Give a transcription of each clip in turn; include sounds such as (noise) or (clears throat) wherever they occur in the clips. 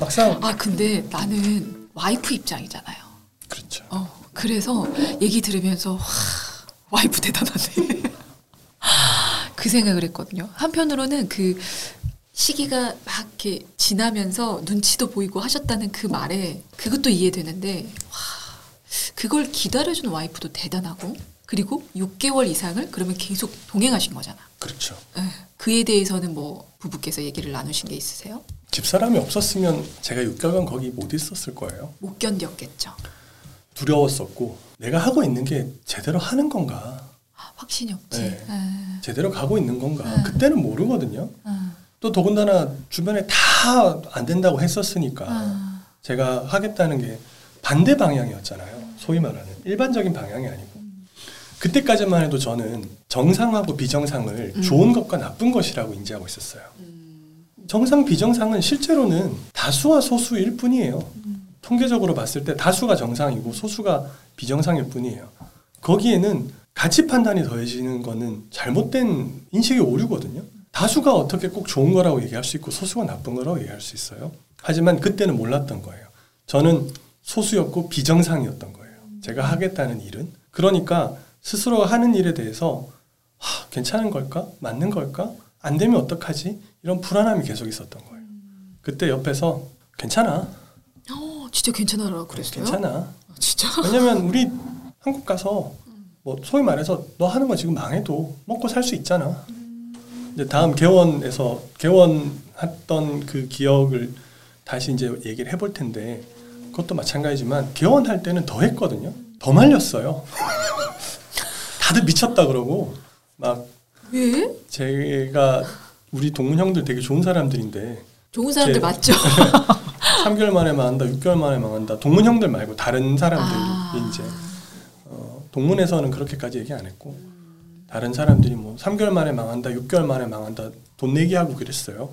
막상 아 근데 나는 와이프 입장이잖아요. 그렇죠. 어 그래서 얘기 들으면서 와, 와이프 대단하네. (laughs) 그 생각을 했거든요. 한편으로는 그 시기가 막 이렇게 지나면서 눈치도 보이고 하셨다는 그 말에 그것도 이해되는데 와 그걸 기다려준 와이프도 대단하고 그리고 6개월 이상을 그러면 계속 동행하신 거잖아. 그렇죠. 에, 그에 대해서는 뭐 부부께서 얘기를 나누신 게 있으세요? 집사람이 없었으면 제가 6개월간 거기 못 있었을 거예요. 못 견뎠겠죠. 두려웠었고 내가 하고 있는 게 제대로 하는 건가? 아, 확신이 없지. 네. 에, 제대로 가고 있는 건가? 네. 그때는 모르거든요. 어, 또 더군다나 주변에 다 안 된다고 했었으니까 어. 제가 하겠다는 게 반대 방향이었잖아요. 소위 말하는 일반적인 방향이 아니고 그때까지만 해도 저는 정상하고 비정상을 음. 좋은 것과 나쁜 것이라고 인지하고 있었어요. 음, 정상 비정상은 실제로는 다수와 소수일 뿐이에요. 음. 통계적으로 봤을 때 다수가 정상이고 소수가 비정상일 뿐이에요. 거기에는 가치 판단이 더해지는 거는 잘못된 인식의 오류거든요. 다수가 어떻게 꼭 좋은 거라고 얘기할 수 있고 소수가 나쁜 거라고 얘기할 수 있어요. 하지만 그때는 몰랐던 거예요. 저는 소수였고 비정상이었던 거예요. 제가 하겠다는 일은. 그러니까 스스로가 하는 일에 대해서 하, 괜찮은 걸까? 맞는 걸까? 안 되면 어떡하지? 이런 불안함이 계속 있었던 거예요. 그때 옆에서 괜찮아. 어, 진짜 괜찮아라 그랬어요? 괜찮아. 아, 진짜? 왜냐면 우리 한국 가서 뭐 소위 말해서 너 하는 거 지금 망해도 먹고 살 수 있잖아. 이제 다음 개원에서 개원 했던 그 기억을 다시 이제 얘기를 해볼 텐데 그것도 마찬가지지만 개원할 때는 더 했거든요. 더 말렸어요. (laughs) 다들 미쳤다 그러고 막 왜? 제가 우리 동문 형들 되게 좋은 사람들인데 좋은 사람들 제- 맞죠? (laughs) 3개월 만에 망한다, 6개월 만에 망한다. 동문 형들 말고 다른 사람들이 아. 이제 어, 동문에서는 그렇게까지 얘기 안 했고 다른 사람들이 뭐 3개월 만에 망한다, 6개월 만에 망한다 돈 내기 하고 그랬어요.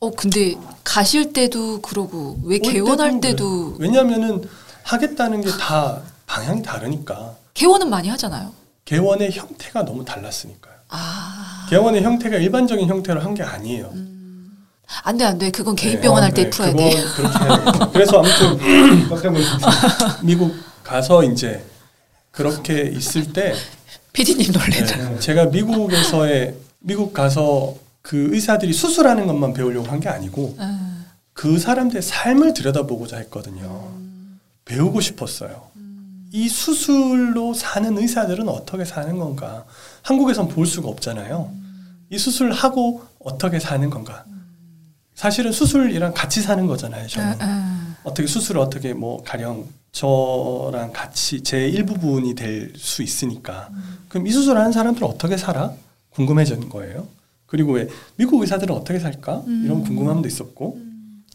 어 근데 가실 때도 그러고 왜올 개원할 때도 때도 그래요. 왜냐하면은 하겠다는 게 다 방향이 다르니까 개원은 많이 하잖아요. 개원의 형태가 너무 달랐으니까요. 아. 개원의 형태가 일반적인 형태로 한 게 아니에요. 안돼 안 돼 그건 개인 네, 병원 어, 할때 네, 풀어야 그건 돼. (laughs) 그래서 아무튼. (laughs) 미국 가서 이제 그렇게 있을 때 피디님 놀래라. 네, 제가 미국에서의 미국 가서 그 의사들이 수술하는 것만 배우려고 한 게 아니고 음, 그 사람들의 삶을 들여다보고자 했거든요. 배우고 싶었어요. 이 수술로 사는 의사들은 어떻게 사는 건가? 한국에선 볼 수가 없잖아요. 이 수술을 하고 어떻게 사는 건가? 사실은 수술이랑 같이 사는 거잖아요. 저는. 음, 어떻게 수술을 어떻게 뭐 가령 저랑 같이 제 일부분이 될 수 있으니까 그럼 이 수술하는 사람들은 어떻게 살아 궁금해진 거예요. 그리고 왜 미국 의사들은 어떻게 살까 이런 궁금함도 있었고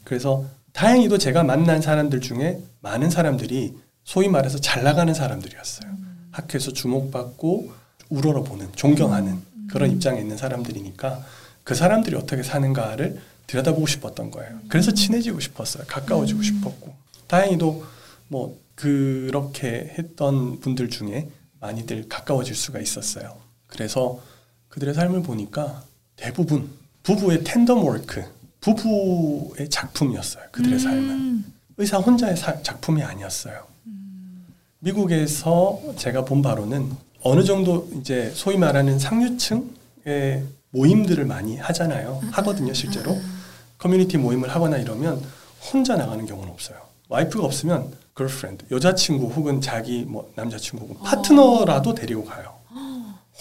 그래서 다행히도 제가 만난 사람들 중에 많은 사람들이 소위 말해서 잘 나가는 사람들이었어요. 학교에서 주목받고 우러러보는 존경하는 그런 입장에 있는 사람들이니까 그 사람들이 어떻게 사는가를 들여다보고 싶었던 거예요. 그래서 친해지고 싶었어요. 가까워지고 싶었고 다행히도 뭐 그렇게 했던 분들 중에 많이들 가까워질 수가 있었어요. 그래서 그들의 삶을 보니까 대부분 부부의 tandem work, 부부의 작품이었어요. 그들의 삶은 음, 의사 혼자의 사- 작품이 아니었어요. 미국에서 제가 본 바로는 어느 정도 이제 소위 말하는 상류층의 모임들을 많이 하잖아요. 하거든요, 실제로. 커뮤니티 모임을 하거나 이러면 혼자 나가는 경우는 없어요. 와이프가 없으면 girlfriend, 여자친구 혹은 자기 뭐 남자친구 혹은 파트너라도 데리고 가요.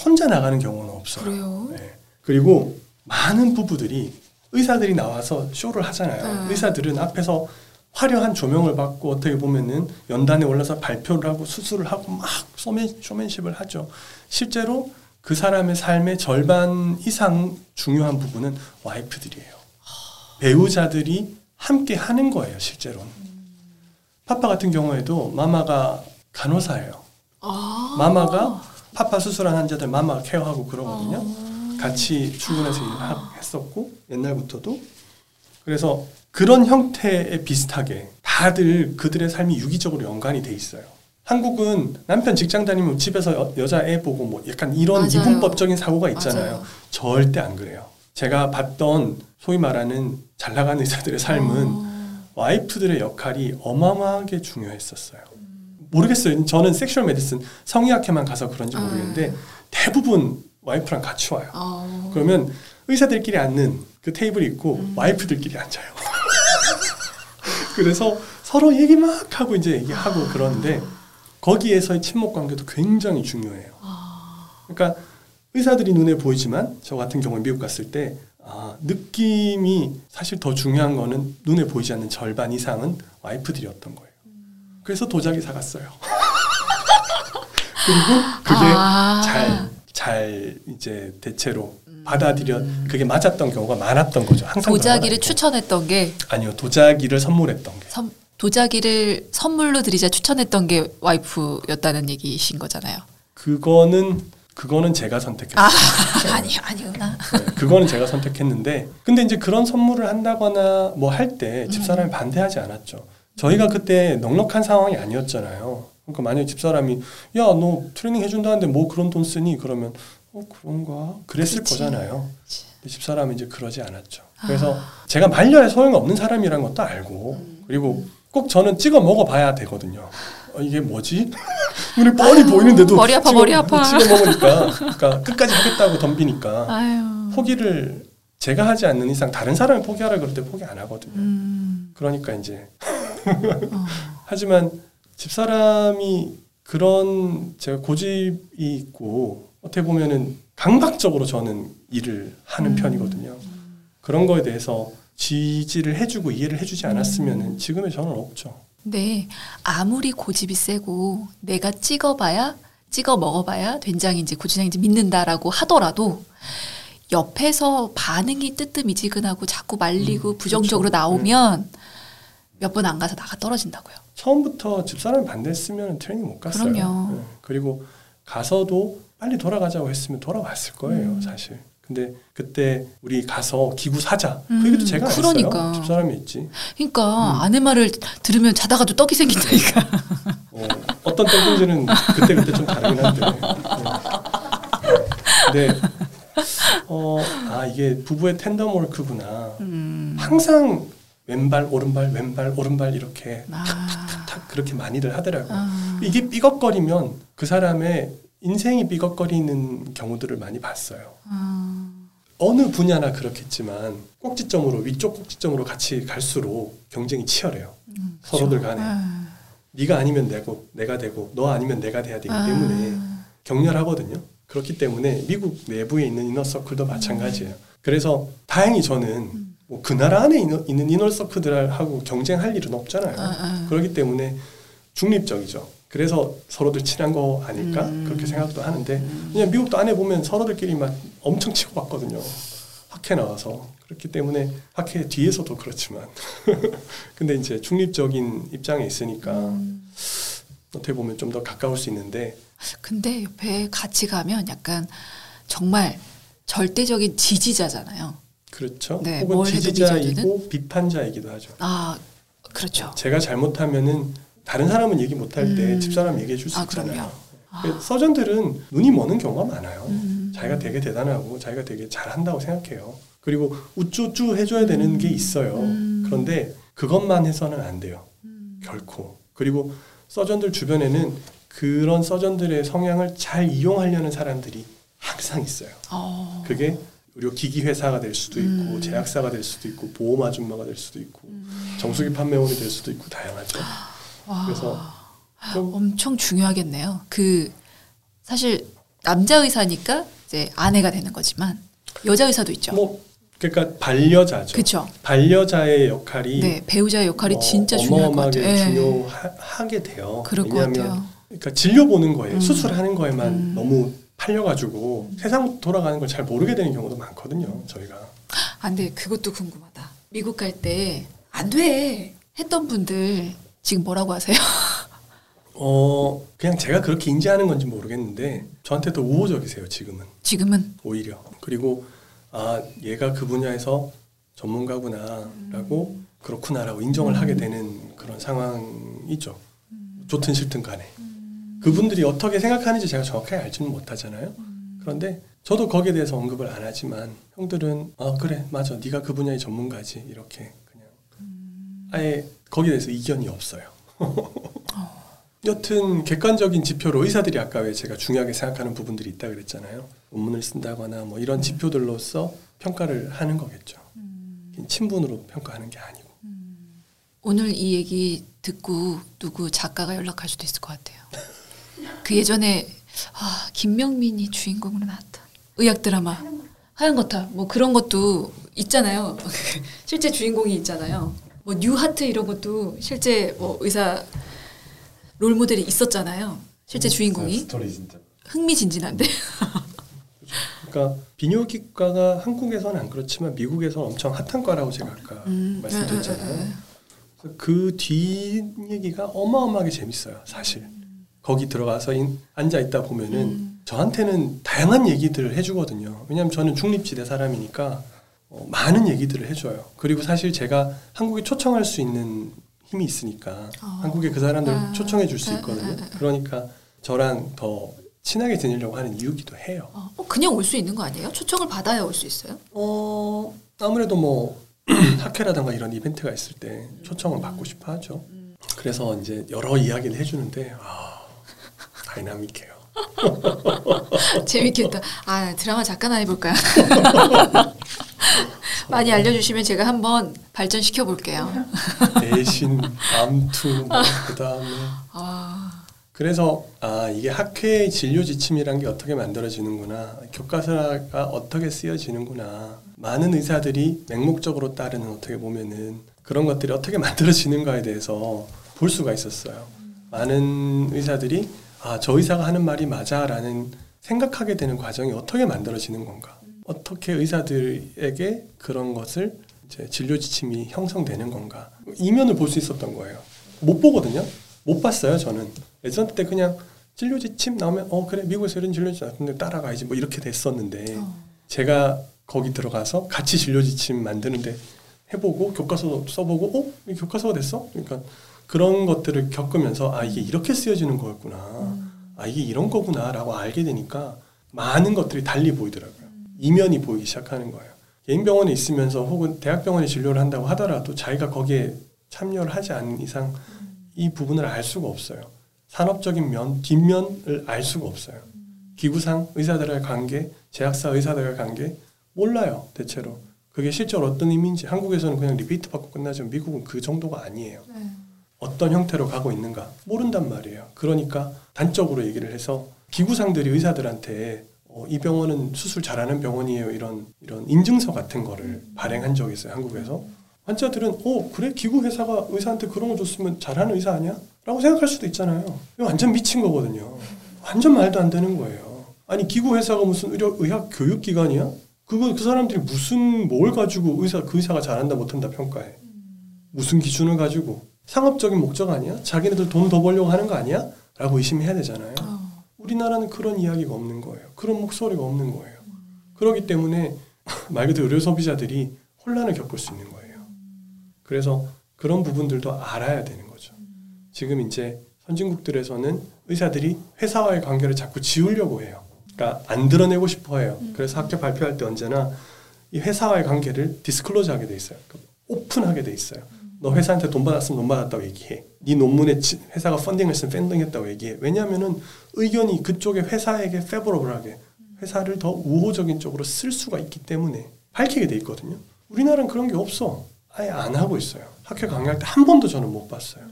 혼자 나가는 경우는 없어요. 네. 그리고 많은 부부들이 의사들이 나와서 쇼를 하잖아요. 음. 의사들은 앞에서 화려한 조명을 받고 어떻게 보면은 연단에 올라서 발표를 하고 수술을 하고 막 쇼맨, 쇼맨십을 하죠. 실제로 그 사람의 삶의 절반 이상 중요한 부분은 와이프들이에요. 배우자들이 함께 하는 거예요, 실제로는. 파파 같은 경우에도 마마가 간호사예요. 아. 마마가 파파 수술한 환자들 마마가 케어하고 그러거든요. 같이 출근해서 일했었고 옛날부터도 그래서 그런 형태에 비슷하게 다들 그들의 삶이 유기적으로 연관이 돼 있어요. 한국은 남편 직장 다니면 집에서 여, 여자 애 보고 뭐 약간 이런 맞아요. 이분법적인 사고가 있잖아요. 맞아요. 절대 안 그래요. 제가 봤던 소위 말하는 잘 나가는 의사들의 삶은 어. 와이프들의 역할이 어마어마하게 중요했었어요. 모르겠어요. 저는 sexual medicine 성의학회만 가서 그런지 모르겠는데 대부분 와이프랑 같이 와요. 어. 그러면 의사들끼리 앉는 그 테이블이 있고 와이프들끼리 앉아요. (laughs) 그래서 서로 얘기 막 하고 이제 얘기하고 그러는데 거기에서의 친목 관계도 굉장히 중요해요. 그러니까 의사들이 눈에 보이지만 저 같은 경우에 미국 갔을 때 아, 느낌이 사실 더 중요한 거는 눈에 보이지 않는 절반 이상은 와이프들이었던 거예요. 그래서 도자기 사갔어요. (laughs) 그리고 그게 아. 잘, 잘 이제 대체로 받아들여 그게 맞았던 경우가 많았던 거죠. 항상 도자기를 추천했던 게. 아니요 도자기를 선물했던 게 선, 도자기를 선물로 드리자 추천했던 게 와이프였다는 얘기이신 거잖아요. 그거는 그거는 제가 선택했어요. 아, (laughs) 아니 아니구나. 네, 그거는 제가 선택했는데 근데 이제 그런 선물을 한다거나 뭐 할 때 집사람이 반대하지 않았죠. 저희가 그때 넉넉한 상황이 아니었잖아요. 그러니까 만약에 집사람이 야 너 트레이닝 해준다는데 뭐 그런 돈 쓰니 그러면 어 그런가 그랬을 그치. 거잖아요. 근데 집사람이 이제 그러지 않았죠. 그래서 제가 말려야 소용이 없는 사람이란 것도 알고 그리고 꼭 저는 찍어 먹어봐야 되거든요. 어, 이게 뭐지? (laughs) 눈에 뻔히 아유, 보이는데도 머리 아파, 찍어- 머리 아파. 찍어 먹으니까 그러니까 끝까지 하겠다고 덤비니까 아유. 포기를 제가 하지 않는 이상 다른 사람이 포기하라 그럴 때 포기 안 하거든요. 음. 그러니까 이제 어. (laughs) 하지만 집사람이 그런 제가 고집이 있고 어떻게 보면은 강박적으로 저는 일을 하는 음. 편이거든요. 그런 거에 대해서 지지를 해주고 이해를 해주지 음. 않았으면은 지금의 저는 없죠. 네, 아무리 고집이 세고 내가 찍어봐야 찍어 먹어봐야 된장인지 고추장인지 믿는다라고 하더라도 옆에서 반응이 뜨뜻미지근하고 자꾸 말리고 음, 부정적으로 그렇죠. 나오면 몇번 안 가서 나가 떨어진다고요. 처음부터 집사람이 반대했으면 트레이닝 못 갔어요. 그럼요. 네. 그리고 가서도 빨리 돌아가자고 했으면 돌아왔을 거예요, 음. 사실. 근데 그때 우리 가서 기구 사자. 음, 그 얘기도 제가 안 그러니까. 했어요. 집사람이 했지. 그러니까 아내 말을 들으면 자다가도 떡이 생긴다니까. 어, 어떤 때인지는 그때 그때 좀 다르긴 한데. 네. 근데 어, 아 이게 부부의 텐덤 월크구나. 음. 항상 왼발 오른발 왼발 오른발 이렇게 아. 탁 그렇게 많이들 하더라고요. 아. 이게 삐걱거리면 그 사람의 인생이 삐걱거리는 경우들을 많이 봤어요. 아. 어느 분야나 그렇겠지만 꼭지점으로 위쪽 꼭지점으로 같이 갈수록 경쟁이 치열해요. 음, 서로들. 간에. 아. 네가 아니면 내고 내가 되고 너 아니면 내가 돼야 되기 아. 때문에 격렬하거든요. 그렇기 때문에 미국 내부에 있는 이너서클도 마찬가지예요. 그래서 다행히 저는 음. 뭐그 나라 안에 이너, 있는 이너서클들하고 경쟁할 일은 없잖아요. 아, 아. 그렇기 때문에 중립적이죠. 그래서 서로들 친한 거 아닐까 음. 그렇게 생각도 하는데 그냥 미국도 안에 보면 서로들끼리 막 엄청 치고 받거든요. 학회 나와서 그렇기 때문에 학회 뒤에서도 그렇지만 (laughs) 근데 이제 중립적인 입장에 있으니까 음. 어떻게 보면 좀 더 가까울 수 있는데 근데 옆에 같이 가면 약간 정말 절대적인 지지자잖아요. 그렇죠. 네, 혹은 지지자이고 비판자이기도 하죠. 아, 그렇죠. 제가 잘못하면은 다른 사람은 얘기 못할 때 음. 집사람 얘기해 줄수 아, 있잖아요. 그 서전들은 눈이 머는 경우가 많아요. 음. 자기가 되게 대단하고 자기가 되게 잘한다고 생각해요. 그리고 우쭈쭈 해줘야 되는 게 있어요. 음. 그런데 그것만 해서는 안 돼요. 음. 결코. 그리고 서전들 주변에는 그런 서전들의 성향을 잘 이용하려는 사람들이 항상 있어요. 어. 그게 의료 기기 회사가 될 수도 있고 음. 제약사가 될 수도 있고 보험 아줌마가 될 수도 있고 음. 정수기 판매원이 될 수도 있고 다양하죠. 와. 그래서 좀 엄청 중요하겠네요. 그 사실 남자 의사니까 이제 아내가 되는 거지만 여자 의사도 있죠. 뭐 그러니까 반려자죠. 그렇죠. 반려자의 역할이 네, 배우자의 역할이 어, 진짜 중요할 것 같아요. 예. 중요하게 돼요. 그럴 것 같아요. 그러니까 진료 보는 거에 음. 수술하는 거에만 음. 너무 팔려가지고 세상 돌아가는 걸 잘 모르게 되는 경우도 많거든요. 저희가 안 돼. 그것도 궁금하다. 미국 갈 때 안 돼. 했던 분들 지금 뭐라고 하세요? (laughs) 어 그냥 제가 그렇게 인지하는 건지 모르겠는데 저한테도 우호적이세요. 지금은. 지금은? 오히려. 그리고 아 얘가 그 분야에서 전문가구나라고 그렇구나라고 인정을 하게 되는 그런 상황이죠. 좋든 싫든 간에. 그분들이 어떻게 생각하는지 제가 정확하게 알지는 못하잖아요. 그런데 저도 거기에 대해서 언급을 안 하지만 형들은 아 그래 맞아. 네가 그 분야의 전문가지. 이렇게 아예 거기에 대해서 이견이 없어요. (laughs) 여튼 객관적인 지표로 의사들이 아까 왜 제가 중요하게 생각하는 부분들이 있다 그랬잖아요. 논문을 쓴다거나 뭐 이런 지표들로서 평가를 하는 거겠죠. 친분으로 평가하는 게 아니고. 오늘 이 얘기 듣고 누구 작가가 연락할 수도 있을 것 같아요. 그 예전에 아, 김명민이 주인공으로 나왔다. 의학 드라마 하얀 거탑 뭐 그런 것도 있잖아요. (laughs) 실제 주인공이 있잖아요. 뭐 뉴하트 이런 것도 실제 뭐 의사 롤 모델이 있었잖아요. 실제 주인공이 스토리 진짜. 흥미진진한데. (laughs) 그러니까 비뇨기과가 한국에서는 안 그렇지만 미국에서는 엄청 핫한 과라고 제가 아까 음, 말씀드렸잖아요. 그 뒤 얘기가 어마어마하게 재밌어요, 사실. 거기 들어가서 인- 앉아 있다 보면은 음. 저한테는 다양한 얘기들을 해주거든요. 왜냐하면 저는 중립지대 사람이니까 어, 많은 얘기들을 해줘요. 그리고 사실 제가 한국에 초청할 수 있는 힘이 있으니까 어. 한국에 그 사람들을 아. 초청해 줄수 아, 있거든요. 아, 아, 아. 그러니까 저랑 더 친하게 지내려고 하는 이유기도 해요. 어, 어, 그냥 올 수 있는 거 아니에요? 초청을 받아야 올 수 있어요? 어 아무래도 뭐 (clears throat) 학회라든가 이런 이벤트가 있을 때 초청을 받고 싶어 하죠. 그래서 이제 여러 이야기를 해주는데 아 다이나믹해요. (laughs) 재밌겠다. 아 드라마 잠깐 해볼까요? (laughs) 많이 알려주시면 제가 한번 발전시켜 볼게요. 대신 (laughs) 암투 뭐 그다음에. 아, 그래서 아 이게 학회 진료 지침이란 게 어떻게 만들어지는구나. 교과서가 어떻게 쓰여지는구나. 많은 의사들이 맹목적으로 따르는 어떻게 보면은 그런 것들이 어떻게 (laughs) 만들어지는가에 대해서 볼 수가 있었어요. 많은 의사들이 아 저 의사가 하는 말이 맞아라는 생각하게 되는 과정이 어떻게 만들어지는 건가 어떻게 의사들에게 그런 것을 이제 진료 지침이 형성되는 건가 이면을 볼 수 있었던 거예요. 못 보거든요. 못 봤어요. 저는 예전 때 그냥 진료 지침 나오면 어 그래 미국에서 이런 진료 지침 근데 따라가야지 뭐 이렇게 됐었는데 어. 제가 거기 들어가서 같이 진료 지침 만드는데 해보고 교과서 써보고 어이 교과서가 됐어? 그러니까 그런 것들을 겪으면서 아 이게 이렇게 쓰여지는 거였구나. 아 이게 이런 거구나라고 알게 되니까 많은 것들이 달리 보이더라고요. 이면이 보이기 시작하는 거예요. 개인 병원에 있으면서 혹은 대학병원에 진료를 한다고 하더라도 자기가 거기에 참여를 하지 않는 이상 이 부분을 알 수가 없어요. 산업적인 면, 뒷면을 알 수가 없어요. 기구상 의사들과의 관계, 제약사 의사들과의 관계 몰라요, 대체로. 그게 실제로 어떤 의미인지 한국에서는 그냥 리피트 받고 끝나죠. 미국은 그 정도가 아니에요. 네. 어떤 형태로 가고 있는가 모른단 말이에요. 그러니까 단적으로 얘기를 해서 기구상들이 의사들한테 어, 이 병원은 수술 잘하는 병원이에요. 이런 이런 인증서 같은 거를 발행한 적이 있어요. 한국에서 환자들은 어 그래 기구 회사가 의사한테 그런 거 줬으면 잘하는 의사 아니야? 라고 생각할 수도 있잖아요. 완전 미친 거거든요. 완전 말도 안 되는 거예요. 아니 기구 회사가 무슨 의료 의학 교육 기관이야? 그거 그 사람들이 무슨 뭘 가지고 의사 그 의사가 잘한다 못한다 평가해? 무슨 기준을 가지고 상업적인 목적 아니야? 자기네들 돈 더 벌려고 하는 거 아니야? 라고 의심해야 되잖아요. 어. 우리나라는 그런 이야기가 없는 거예요. 그런 목소리가 없는 거예요. 그렇기 때문에 (laughs) 말 그대로 의료 소비자들이 혼란을 겪을 수 있는 거예요. 그래서 그런 부분들도 알아야 되는 거죠. 지금 이제 선진국들에서는 의사들이 회사와의 관계를 자꾸 지우려고 해요. 그러니까 안 드러내고 싶어 해요. 그래서 학교 발표할 때 언제나 이 회사와의 관계를 disclose 하게 돼 있어요. 그러니까 오픈하게 돼 있어요. 너 회사한테 돈 받았으면 돈 받았다고 얘기해. 네 논문에 지- 회사가 펀딩했으면 펀딩했다고 얘기해. 왜냐하면은 의견이 그쪽에 회사에게 favorable하게 회사를 더 우호적인 쪽으로 쓸 수가 있기 때문에 밝히게 돼 있거든요. 우리나라는 그런 게 없어. 아예 안 하고 있어요. 학교 강의할 때 한 번도 저는 못 봤어요.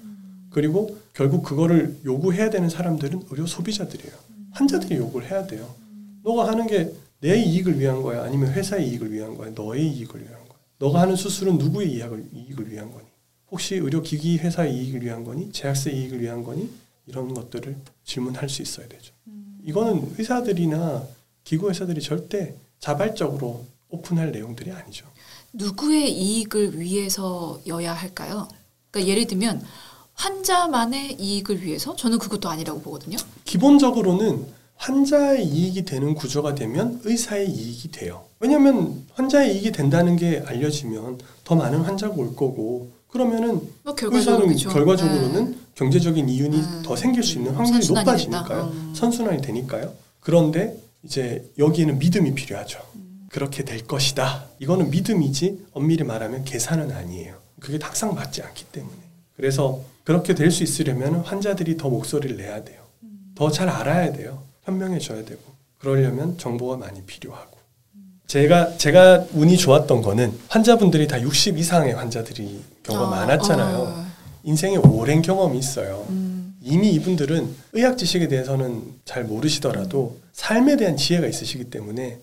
그리고 결국 그거를 요구해야 되는 사람들은 의료 소비자들이에요. 환자들이 요구를 해야 돼요. 너가 하는 게 내 이익을 위한 거야? 아니면 회사의 이익을 위한 거야? 너의 이익을 위한 거야? 너가 하는 수술은 누구의 이익을, 이익을 위한 거니? 혹시 의료기기 회사의 이익을 위한 거니? 제약사의 이익을 위한 거니? 이런 것들을 질문할 수 있어야 되죠. 이거는 의사들이나 기구 회사들이 절대 자발적으로 오픈할 내용들이 아니죠. 누구의 이익을 위해서여야 할까요? 그러니까 예를 들면 환자만의 이익을 위해서 저는 그것도 아니라고 보거든요. 기본적으로는 환자의 이익이 되는 구조가 되면 의사의 이익이 돼요. 왜냐하면 환자의 이익이 된다는 게 알려지면 더 많은 환자가 올 거고 그러면은 뭐 결과적으로 의사는 그렇죠. 결과적으로는 네. 경제적인 이윤이 음. 더 생길 수 있는 확률이 높아지니까요. 음. 선순환이 되니까요. 그런데 이제 여기에는 믿음이 필요하죠. 그렇게 될 것이다. 이거는 믿음이지 엄밀히 말하면 계산은 아니에요. 그게 항상 맞지 않기 때문에. 그래서 그렇게 될 수 있으려면 환자들이 더 목소리를 내야 돼요. 더 잘 알아야 돼요. 현명해져야 되고. 그러려면 정보가 많이 필요하고. 제가 제가 운이 좋았던 거는 환자분들이 다 60 이상의 환자들이 경우가 아, 많았잖아요. 어. 인생에 오랜 경험이 있어요. 음. 이미 이분들은 의학 지식에 대해서는 잘 모르시더라도 삶에 대한 지혜가 있으시기 때문에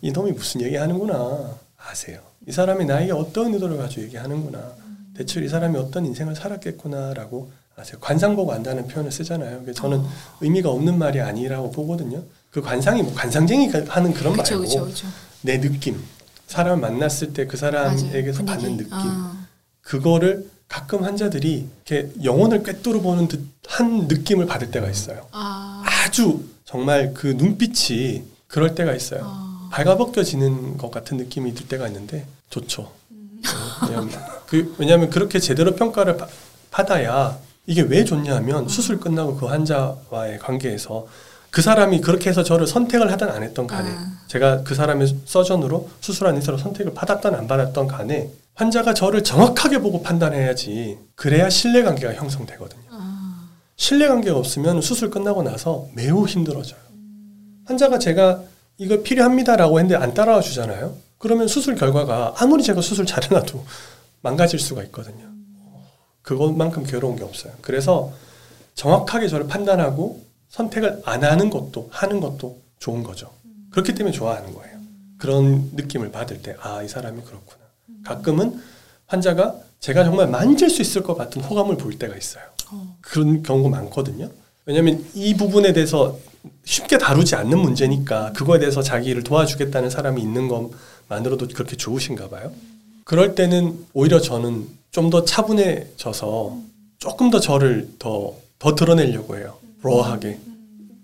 이 (laughs) 놈이 무슨 얘기하는구나 아세요. 이 사람이 나에게 어떤 의도를 가지고 얘기하는구나. 대체 이 사람이 어떤 인생을 살았겠구나라고 아세요. 관상 보고 안다는 표현을 쓰잖아요. 저는 어. 의미가 없는 말이 아니라고 보거든요. 그 관상이 뭐 관상쟁이가 하는 그런 그쵸, 말고 그쵸, 그쵸. 내 느낌, 사람 만났을 때 그 사람에게서 맞아요. 받는. 느낌, 아. 그거를 가끔 환자들이 이렇게 영혼을 꿰뚫어 보는 듯한 느낌을 받을 때가 있어요. 아. 아주 정말 그 눈빛이 그럴 때가 있어요. 아. 발가벗겨지는 것 같은 느낌이 들 때가 있는데 좋죠. 음. 네, 왜냐하면, 그, 왜냐하면 그렇게 제대로 평가를 바- 받아야 이게 왜 좋냐면 수술 끝나고 그 환자와의 관계에서 그 사람이 그렇게 해서 저를 선택을 하든 안 했던 간에 아. 제가 그 사람의 서전으로 수술한 의사로 선택을 받았던 안 받았던 간에 환자가 저를 정확하게 보고 판단해야지 그래야 신뢰관계가 형성되거든요. 아. 신뢰관계가 없으면 수술 끝나고 나서 매우 힘들어져요. 환자가 제가 이거 필요합니다라고 했는데 안 따라와 주잖아요. 그러면 수술 결과가 아무리 제가 수술 잘해놔도 망가질 수가 있거든요. 그것만큼 괴로운 게 없어요. 그래서 정확하게 저를 판단하고 선택을 안 하는 것도 하는 것도 좋은 거죠. 그렇기 때문에 좋아하는 거예요. 그런 느낌을 받을 때, 아, 이 사람이 그렇구나. 가끔은 환자가 제가 정말 만질 수 있을 것 같은 호감을 볼 때가 있어요. 어. 그런 경우가 많거든요. 왜냐하면 이 부분에 대해서 쉽게 다루지 않는 문제니까 그거에 대해서 자기를 도와주겠다는 사람이 있는 것만으로도 그렇게 좋으신가 봐요. 그럴 때는 오히려 저는 좀 더 차분해져서 조금 더 저를 더, 더 드러내려고 해요. 로어하게.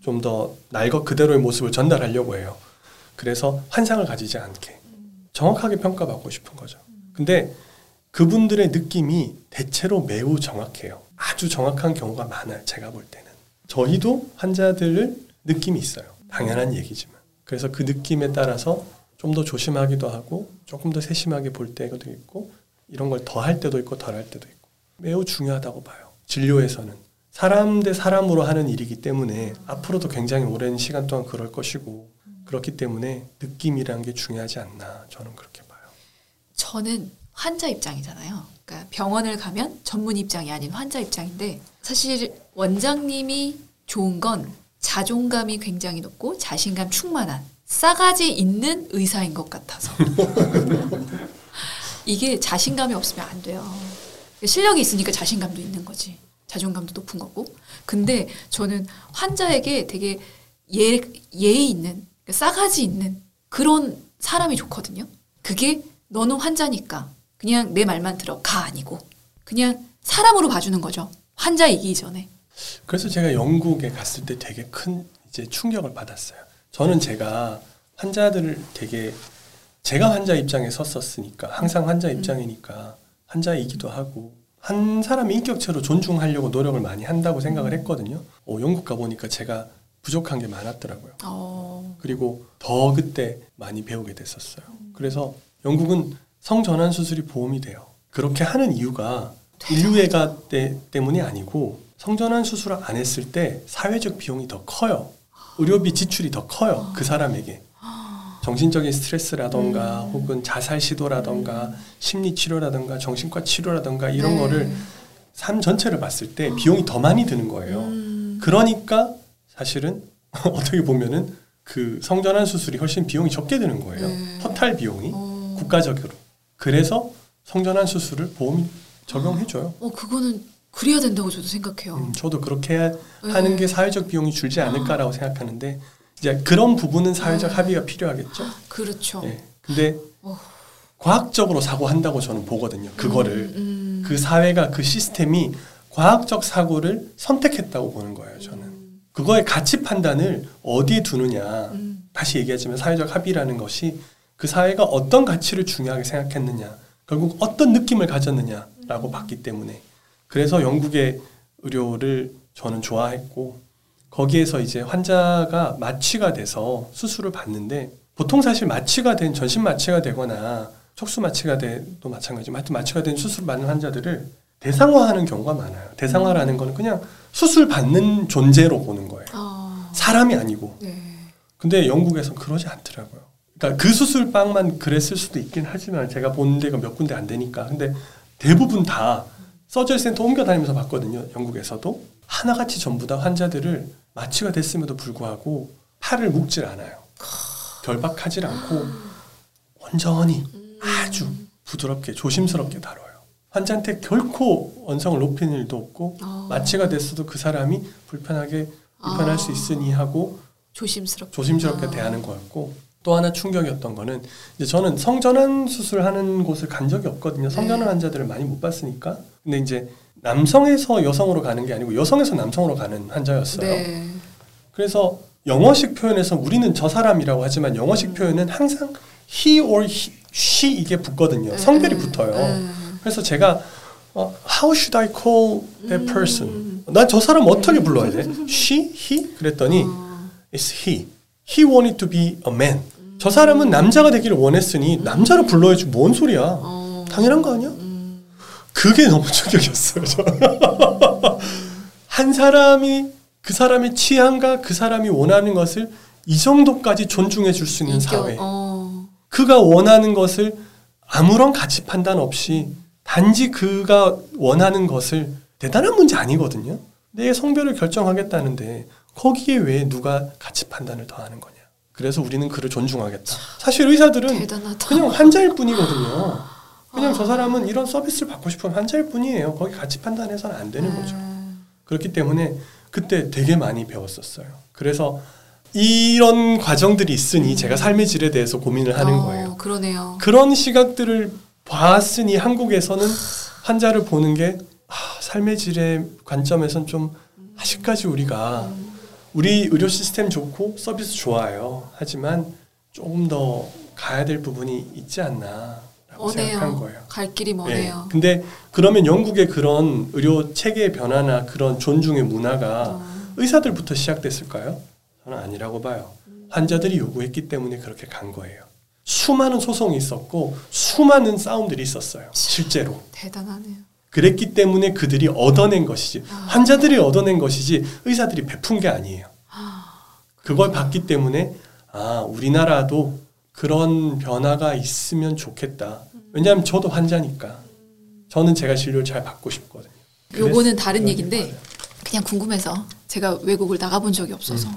좀 더 날 것 그대로의 모습을 전달하려고 해요. 그래서 환상을 가지지 않게. 정확하게 평가받고 싶은 거죠. 근데 그분들의 느낌이 대체로 매우 정확해요. 아주 정확한 경우가 많아요. 제가 볼 때는. 저희도 환자들을 느낌이 있어요. 당연한 얘기지만. 그래서 그 느낌에 따라서 좀 더 조심하기도 하고 조금 더 세심하게 볼 때도 있고 이런 걸 더 할 때도 있고 덜 할 때도 있고 매우 중요하다고 봐요. 진료에서는 사람 대 사람으로 하는 일이기 때문에 앞으로도 굉장히 오랜 시간 동안 그럴 것이고 그렇기 때문에 느낌이란 게 중요하지 않나 저는 그렇게 봐요. 저는 환자 입장이잖아요. 그러니까 병원을 가면 전문 입장이 아닌 환자 입장인데 사실 원장님이 좋은 건 자존감이 굉장히 높고 자신감 충만한 싸가지 있는 의사인 것 같아서 (laughs) 이게 자신감이 없으면 안 돼요. 실력이 있으니까 자신감도 있는 거지. 자존감도 높은 거고. 근데 저는 환자에게 되게 예, 예의 있는, 싸가지 있는 그런 사람이 좋거든요. 그게 너는 환자니까 그냥 내 말만 들어 가 아니고 그냥 사람으로 봐주는 거죠. 환자이기 전에. 그래서 제가 영국에 갔을 때 되게 큰 이제 충격을 받았어요. 저는 제가 환자들을 되게 제가 환자 입장에 섰었으니까 항상 환자 입장이니까 환자이기도 하고 한 사람의 인격체로 존중하려고 노력을 많이 한다고 생각을 했거든요. 어, 영국 가 보니까 제가 부족한 게 많았더라고요. 어, 그리고 더 그때 많이 배우게 됐었어요. 그래서 영국은 성전환 수술이 보험이 돼요. 그렇게 하는 이유가 인류애가 때, 때문이 아니고 성전환 수술을 안 했을 때 사회적 비용이 더 커요. 의료비 지출이 더 커요. 그 사람에게. 정신적인 스트레스라던가 혹은 자살 시도라던가 심리 치료라던가 정신과 치료라던가 이런 네. 거를 삶 전체를 봤을 때 비용이 더 많이 드는 거예요. 음, 그러니까 사실은 (laughs) 어떻게 보면은 그 성전환 수술이 훨씬 비용이 적게 드는 거예요. 네. 토탈 비용이 어, 국가적으로. 그래서 성전환 수술을 보험이 적용해줘요. 어, 그거는 그래야 된다고 저도 생각해요. 음, 저도 그렇게 해- 네. 하는 게 사회적 비용이 줄지 않을까라고 생각하는데 이제 그런 부분은 사회적 아. 합의가 필요하겠죠. 그렇죠. 예. 근데 어. 과학적으로 사고한다고 저는 보거든요. 그거를 음, 음. 그 사회가 그 시스템이 과학적 사고를 선택했다고 보는 거예요. 저는 그거의 가치 판단을 어디에 두느냐. 음. 다시 얘기하지만 사회적 합의라는 것이 그 사회가 어떤 가치를 중요하게 생각했느냐, 결국 어떤 느낌을 가졌느냐라고 봤기 때문에 그래서 영국의 의료를 저는 좋아했고 거기에서 이제 환자가 마취가 돼서 수술을 받는데 보통 사실 마취가 된 전신 마취가 되거나 척수 마취가 돼도 마찬가지지만 하여튼 마취가 된 수술 받는 환자들을 대상화하는 경우가 많아요. 대상화라는 거는 그냥 수술 받는 존재로 보는 거예요. 아, 사람이 아니고. 네. 근데 영국에선 그러지 않더라고요. 그러니까 그 수술방만 그랬을 수도 있긴 하지만 제가 본 데가 몇 군데 안 되니까. 근데 대부분 다 서저리 센터 옮겨 다니면서 봤거든요. 영국에서도 하나같이 전부 다 환자들을 마취가 됐음에도 불구하고 팔을 묶질 않아요. 결박하질 않고 온전히 아주 부드럽게 조심스럽게 다뤄요. 환자한테 결코 원성을 높이는 일도 없고 아. 마취가 됐어도 그 사람이 불편하게 불편할 아. 수 있으니 하고 조심스럽게. 조심스럽게 아. 대하는 거였고 또 하나 충격이었던 거는 이제 저는 성전환 수술하는 곳을 간 적이 없거든요. 성전환 네. 환자들을 많이 못 봤으니까. 근데 이제 남성에서 여성으로 가는 게 아니고 여성에서 남성으로 가는 환자였어요. 네. 그래서 영어식 표현에서 우리는 저 사람이라고 하지만 영어식 음. 표현은 항상 he or he, she 이게 붙거든요. 성별이 네. 붙어요. 네. 그래서 제가 어, How should I call that 음. person? 난저 사람 어떻게 불러야 돼? She, he? 그랬더니 어. It's he. He wanted to be a man. 저 사람은 남자가 되기를 원했으니 남자로 불러야지 뭔 소리야? 어. 당연한 거 아니야? 음. 그게 너무 충격이었어요. (laughs) 한 사람이 그 사람의 취향과 그 사람이 원하는 것을 이 정도까지 존중해 줄 수 있는 인격, 사회. 어. 그가 원하는 것을 아무런 가치 판단 없이 단지 그가 원하는 것을 대단한 문제 아니거든요. 내 성별을 결정하겠다는데 거기에 왜 누가 가치 판단을 더하는 거냐. 그래서 우리는 그를 존중하겠다. 사실 의사들은 대단하다. 그냥 환자일 뿐이거든요. 그냥 저 사람은 이런 서비스를 받고 싶은 환자일 뿐이에요. 거기 가치 판단해서는 안 되는 거죠. 음. 그렇기 때문에 그때 되게 많이 배웠었어요. 그래서 이런 과정들이 있으니 제가 삶의 질에 대해서 고민을 하는 어, 거예요. 그러네요. 그런 시각들을 봤으니 한국에서는 환자를 보는 게 아, 삶의 질의 관점에선 좀 아직까지 우리가 우리 의료 시스템 좋고 서비스 좋아요. 하지만 조금 더 가야 될 부분이 있지 않나 라고 생각한. 거예요. 갈 길이 예. 머네요. 근데 그러면 영국의 그런 의료 체계의 변화나 그런 존중의 문화가 어. 의사들부터 시작됐을까요? 저는 아니라고 봐요. 환자들이 요구했기 때문에 그렇게 간 거예요. 수많은 소송이 있었고 수많은 싸움들이 있었어요. 실제로. 대단하네요. 그랬기 때문에 그들이 얻어낸 것이지 아. 환자들이 얻어낸 것이지 의사들이 베푼 게 아니에요. 그걸 봤기 때문에 아 우리나라도 그런 변화가 있으면 좋겠다. 왜냐하면 저도 환자니까 저는 제가 진료를 잘 받고 싶거든요. 요거는 다른 얘기인데. 그냥 궁금해서 제가 외국을 나가본 적이 없어서 음.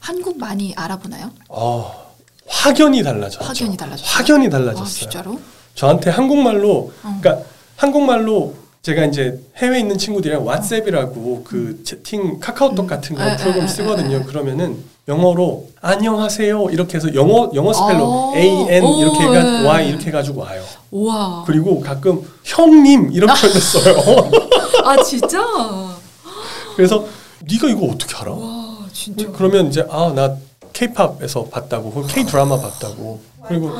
한국 많이 알아보나요? 어, 확연히 달라졌죠. 확연히 달라졌어요? 확연히 아, 달라졌어요. 진짜로? 저한테 한국말로 어. 그러니까 한국말로 제가 이제 해외에 있는 친구들이랑 WhatsApp이라고 그 채팅 카카오톡 같은 음. 에, 거 프로그램 쓰거든요. 에. 그러면은 영어로 안녕하세요 이렇게 해서 영어 영어 spell로 어. A N 이렇게 오, 해가 예. Y 이렇게 해가지고 와요. 우와. 그리고 가끔 형님 이렇게 했어요. (laughs) 아 진짜? 그래서 네가 이거 어떻게 알아? 와 진짜. 그러면 이제 아 나 K-팝에서 봤다고 K 드라마 봤다고 그리고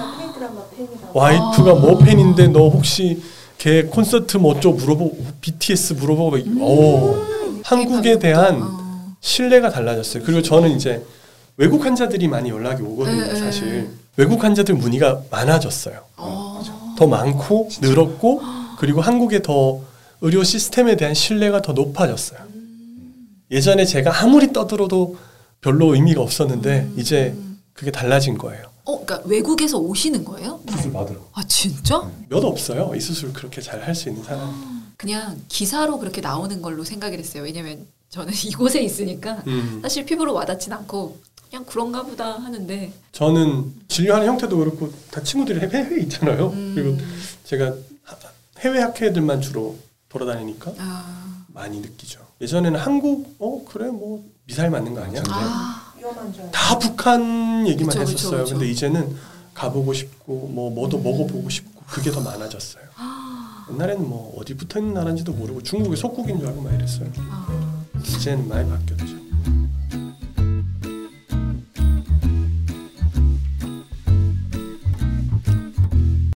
팬이라고. 와이프가 아. 뭐 팬인데 너 혹시 걔 콘서트 뭐 어쩌고 물어보고 BTS 물어보고 오 한국에 K-팝 대한 어. 신뢰가 달라졌어요. 그리고 저는 이제 외국 환자들이 많이 연락이 오거든요. 에, 에. 사실 외국 환자들 문의가 많아졌어요. 어. 더 많고 늘었고 그리고 한국의 더 의료 시스템에 대한 신뢰가 더 높아졌어요. 예전에 제가 아무리 떠들어도 별로 의미가 없었는데 이제 그게 달라진 거예요. 어, 그러니까 외국에서 오시는 거예요? 수술 받으러 아 진짜? 몇 없어요. 이 수술 그렇게 잘 할 수 있는 사람. 그냥 기사로 그렇게 나오는 걸로 생각을 했어요. 왜냐면 저는 (laughs) 이곳에 있으니까 음. 사실 피부로 와닿진 않고 그냥 그런가 보다 하는데 저는 진료하는 형태도 그렇고 다 친구들이 해외, 해외에 있잖아요. 음. 그리고 제가 하- 해외 학회들만 주로 돌아다니니까 아, 많이 느끼죠. 예전에는 한국 어 그래 뭐 미사일 맞는 거 아니야? 아. 다 북한 얘기만 그쵸, 그쵸, 했었어요. 그쵸. 근데 이제는 가보고 싶고 뭐 뭐도 음. 먹어보고 싶고 그게 더 많아졌어요. 옛날에는 뭐 어디 붙어 있는 나라인지도 모르고 중국의 속국인 줄 알고 막 이랬어요. 아. 이제는 많이 바뀌었죠.